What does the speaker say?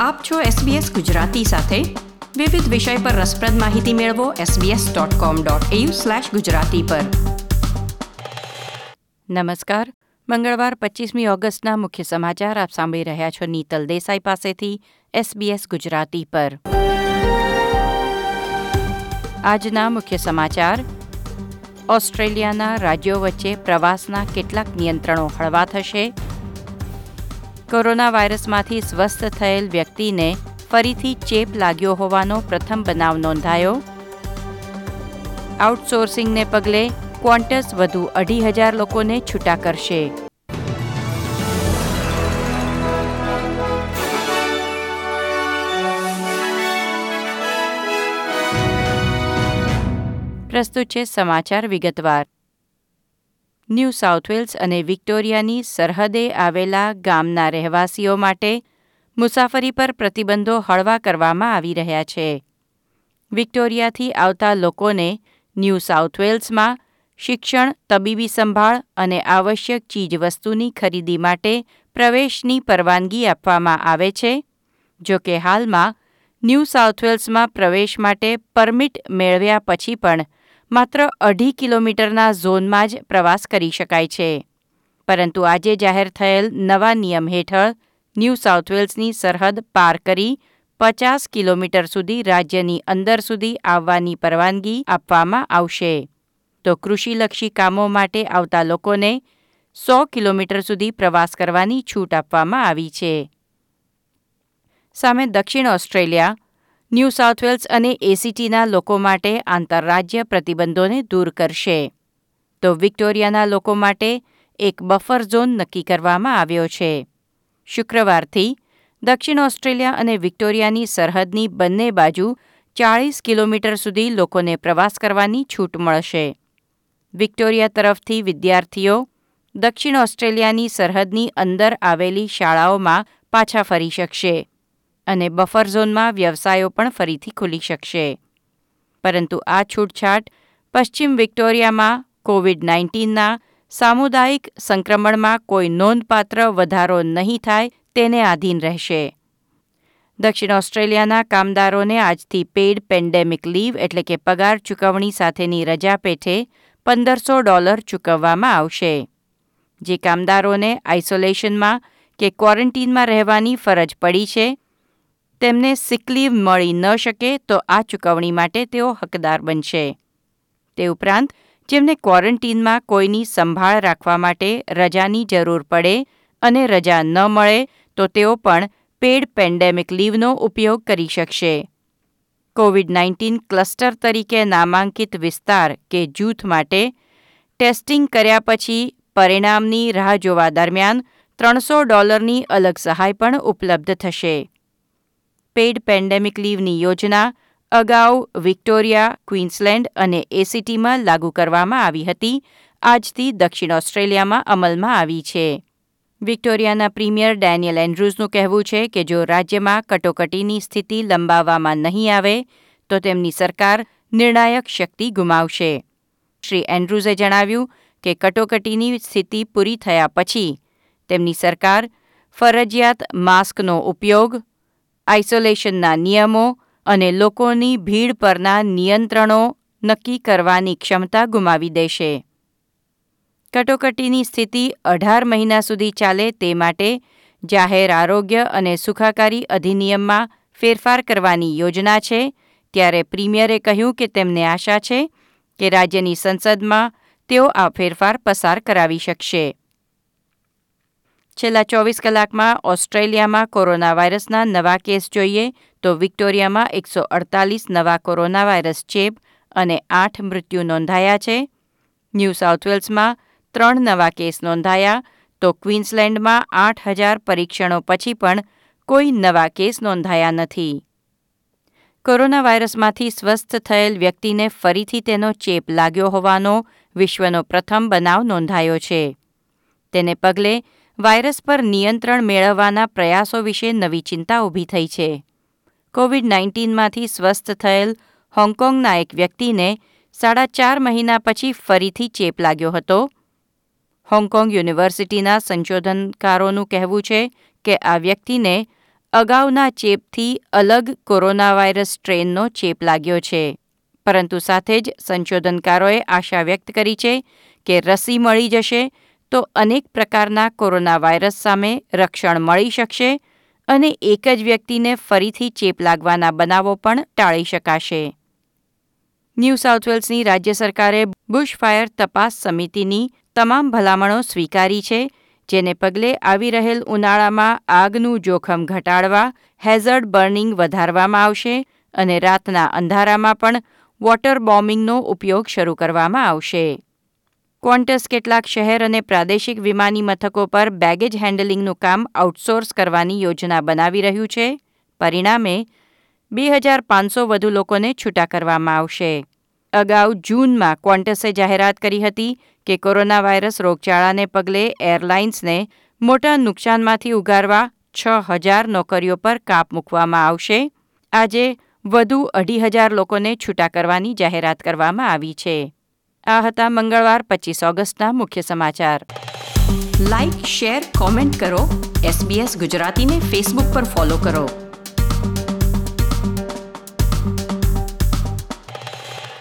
આપ છો SBS ગુજરાતી સાથે. વિવિધ વિષય પર રસપ્રદ માહિતી મેળવો sbs.com.au/gujarati પર. નમસ્કાર. મંગળવાર પચીસમી ઓગસ્ટના મુખ્ય સમાચાર આપ સાંભળી રહ્યા છો નીતલ દેસાઈ પાસેથી SBS ગુજરાતી પર. આજના મુખ્ય સમાચાર. ઓસ્ટ્રેલિયાના રાજ્યો વચ્ચે પ્રવાસના કેટલાક નિયંત્રણો હળવા થશે. કોરોના વાયરસમાંથી સ્વસ્થ થયેલ વ્યક્તિને ફરીથી ચેપ લાગ્યો હોવાનો પ્રથમ બનાવ નોંધાયો. આઉટસોર્સિંગને પગલે ક્વોન્ટસ વધુ અઢી હજાર લોકોને છૂટા કરશે. પ્રસ્તુત છે સમાચાર વિગતવાર. ન્યૂ સાઉથ વેલ્સ અને વિક્ટોરિયાની સરહદે આવેલા ગામના રહેવાસીઓ માટે મુસાફરી પર પ્રતિબંધો હળવા કરવામાં આવી રહ્યા છે. વિક્ટોરિયાથી આવતા લોકોને ન્યૂ સાઉથ વેલ્સમાં શિક્ષણ, તબીબી સંભાળ અને આવશ્યક ચીજવસ્તુની ખરીદી માટે પ્રવેશની પરવાનગી આપવામાં આવે છે, જો કે હાલમાં ન્યૂ સાઉથ વેલ્સમાં પ્રવેશ માટે પરમિટ મેળવ્યા પછી પણ માત્ર અઢી કિલોમીટરના ઝોનમાં જ પ્રવાસ કરી શકાય છે. પરંતુ આજે જાહેર થયેલ નવા નિયમ હેઠળ ન્યૂ સાઉથ વેલ્સની સરહદ પાર કરી પચાસ કિલોમીટર સુધી રાજ્યની અંદર સુધી આવવાની પરવાનગી આપવામાં આવશે. તો કૃષિલક્ષી કામો માટે આવતા લોકોને સો કિલોમીટર સુધી પ્રવાસ કરવાની છૂટ આપવામાં આવી છે. સામે દક્ષિણ ઓસ્ટ્રેલિયા ન્યૂ સાઉથ વેલ્સ અને એસીટીના લોકો માટે આંતરરાજ્ય પ્રતિબંધોને દૂર કરશે. તો વિક્ટોરિયાના લોકો માટે એક બફર ઝોન નક્કી કરવામાં આવ્યો છે. શુક્રવારથી દક્ષિણ ઓસ્ટ્રેલિયા અને વિક્ટોરિયાની સરહદની બંને બાજુ ચાળીસ કિલોમીટર સુધી લોકોને પ્રવાસ કરવાની છૂટ મળશે. વિક્ટોરિયા તરફથી વિદ્યાર્થીઓ દક્ષિણ ઓસ્ટ્રેલિયાની સરહદની અંદર આવેલી શાળાઓમાં પાછા ફરી શકશે. અને બફર ઝોનમાં વ્યવસાયો પણ ફરીથી ખુલી શકશે. પરંતુ આ છૂટછાટ પશ્ચિમ વિક્ટોરિયામાં કોવિડ નાઇન્ટીનના સામુદાયિક સંક્રમણમાં કોઈ નોંધપાત્ર વધારો નહીં થાય તેને આધીન રહેશે. દક્ષિણ ઓસ્ટ્રેલિયાના કામદારોને આજથી પેઇડ પેન્ડેમિક લીવ એટલે કે પગાર ચૂકવણી સાથેની રજા પેઠે પંદરસો ડોલર ચૂકવવામાં આવશે. જે કામદારોને આઇસોલેશનમાં કે ક્વોરન્ટીનમાં રહેવાની ફરજ પડી છે તેમને સિકલીવ મળી ન શકે તો આ ચૂકવણી માટે તેઓ હકદાર બનશે. તે ઉપરાંત, જેમને ક્વોરન્ટીનમાં કોઈની સંભાળ રાખવા માટે રજાની જરૂર પડે અને રજા ન મળે, તો તેઓ પણ પેડ પેન્ડેમિક લીવનો ઉપયોગ કરી શકશે. કોવિડ નાઇન્ટીન ક્લસ્ટર તરીકે નામાંકિત વિસ્તાર કે જૂથ માટે ટેસ્ટિંગ કર્યા પછી પરિણામની રાહ જોવા દરમિયાન ત્રણસો ડોલરની અલગ સહાય પણ ઉપલબ્ધ થશે. પેડ પેન્ડેમિક લીવની યોજના અગાઉ વિક્ટોરિયા, ક્વીન્સલેન્ડ અને એસીટીમાં લાગુ કરવામાં આવી હતી. આજથી દક્ષિણ ઓસ્ટ્રેલિયામાં અમલમાં આવી છે. વિક્ટોરિયાના પ્રીમિયર ડેનિયલ એન્ડ્રુઝનું કહેવું છે કે જો રાજ્યમાં કટોકટીની સ્થિતિ લંબાવવામાં નહીં આવે, તો તેમની સરકાર નિર્ણાયક શક્તિ ગુમાવશે. શ્રી એન્ડ્રુઝે જણાવ્યું કે કટોકટીની સ્થિતિ પૂરી થયા પછી તેમની સરકાર ફરજિયાત માસ્કનો ઉપયોગ આઇસોલેશનના નિયમો અને લોકોની ભીડ પરના નિયંત્રણો નક્કી કરવાની ક્ષમતા ગુમાવી દેશે. કટોકટીની સ્થિતિ અઢાર મહિના સુધી ચાલે તે માટે જાહેર આરોગ્ય અને સુખાકારી અધિનિયમમાં ફેરફાર કરવાની યોજના છે, ત્યારે પ્રીમિયરે કહ્યું કે તેમને આશા છે કે રાજ્યની સંસદમાં તેઓ આ ફેરફાર પસાર કરાવી શકશે. છેલ્લા ચોવીસ કલાકમાં ઓસ્ટ્રેલિયામાં કોરોના વાયરસના નવા કેસ જોઈએ તો વિક્ટોરિયામાં એકસો અડતાલીસ નવા કોરોના વાયરસ ચેપ અને આઠ મૃત્યુ નોંધાયા છે. ન્યૂ સાઉથ વેલ્સમાં ત્રણ નવા કેસ નોંધાયા તો ક્વીન્સલેન્ડમાં આઠ હજાર પરીક્ષણો પછી પણ કોઈ નવા કેસ નોંધાયા નથી. કોરોના વાયરસમાંથી સ્વસ્થ થયેલ વ્યક્તિને ફરીથી તેનો ચેપ લાગ્યો હોવાનો વિશ્વનો પ્રથમ બનાવ નોંધાયો છે. તેને પગલે વાયરસ પર નિયંત્રણ મેળવવાના પ્રયાસો વિશે નવી ચિંતા ઊભી થઈ છે. કોવિડ નાઇન્ટીનમાંથી સ્વસ્થ થયેલ હોંગકોંગના એક વ્યક્તિને સાડા ચાર મહિના પછી ફરીથી ચેપ લાગ્યો હતો. હોંગકોંગ યુનિવર્સિટીના સંશોધનકારોનું કહેવું છે કે આ વ્યક્તિને અગાઉના ચેપથી અલગ કોરોના વાયરસ સ્ટ્રેનનો ચેપ લાગ્યો છે. પરંતુ સાથે જ સંશોધનકારોએ આશા વ્યક્ત કરી છે કે રસી મળી જશે તો અનેક પ્રકારના કોરોના વાયરસ સામે રક્ષણ મળી શકશે અને એક જ વ્યક્તિને ફરીથી ચેપ લાગવાના બનાવો પણ ટાળી શકાશે. ન્યૂ સાઉથ વેલ્સની રાજ્ય સરકારે બુશફાયર તપાસ સમિતિની તમામ ભલામણો સ્વીકારી છે, જેને પગલે આવી રહેલ ઉનાળામાં આગનું જોખમ ઘટાડવા, હેઝર્ડ બર્નિંગ વધારવામાં આવશે અને રાતના અંધારામાં પણ વોટર બોમ્બિંગનો ઉપયોગ શરૂ કરવામાં આવશે. ક્વોન્ટસ કેટલાક શહેર અને પ્રાદેશિક વિમાની મથકો પર બેગેજ હેન્ડલિંગનું કામ આઉટસોર્સ કરવાની યોજના બનાવી રહ્યું છે. પરિણામે બે હજાર પાંચસો વધુ લોકોને છૂટા કરવામાં આવશે. અગાઉ જૂનમાં ક્વોન્ટસે જાહેરાત કરી હતી કે કોરોના વાયરસ રોગચાળાને પગલે એરલાઇન્સને મોટા નુકસાનમાંથી ઉગારવા છ હજાર નોકરીઓ પર કાપ મૂકવામાં આવશે. આજે વધુ અઢી હજાર લોકોને છૂટા કરવાની જાહેરાત કરવામાં આવી છે. આ હતા મંગળવાર, પચીસ ઓગસ્ટના મુખ્ય સમાચાર. લાઇક શેર કોમેન્ટ કરો. એસબીએસ ગુજરાતીને ફેસબુક પર ફોલો કરો.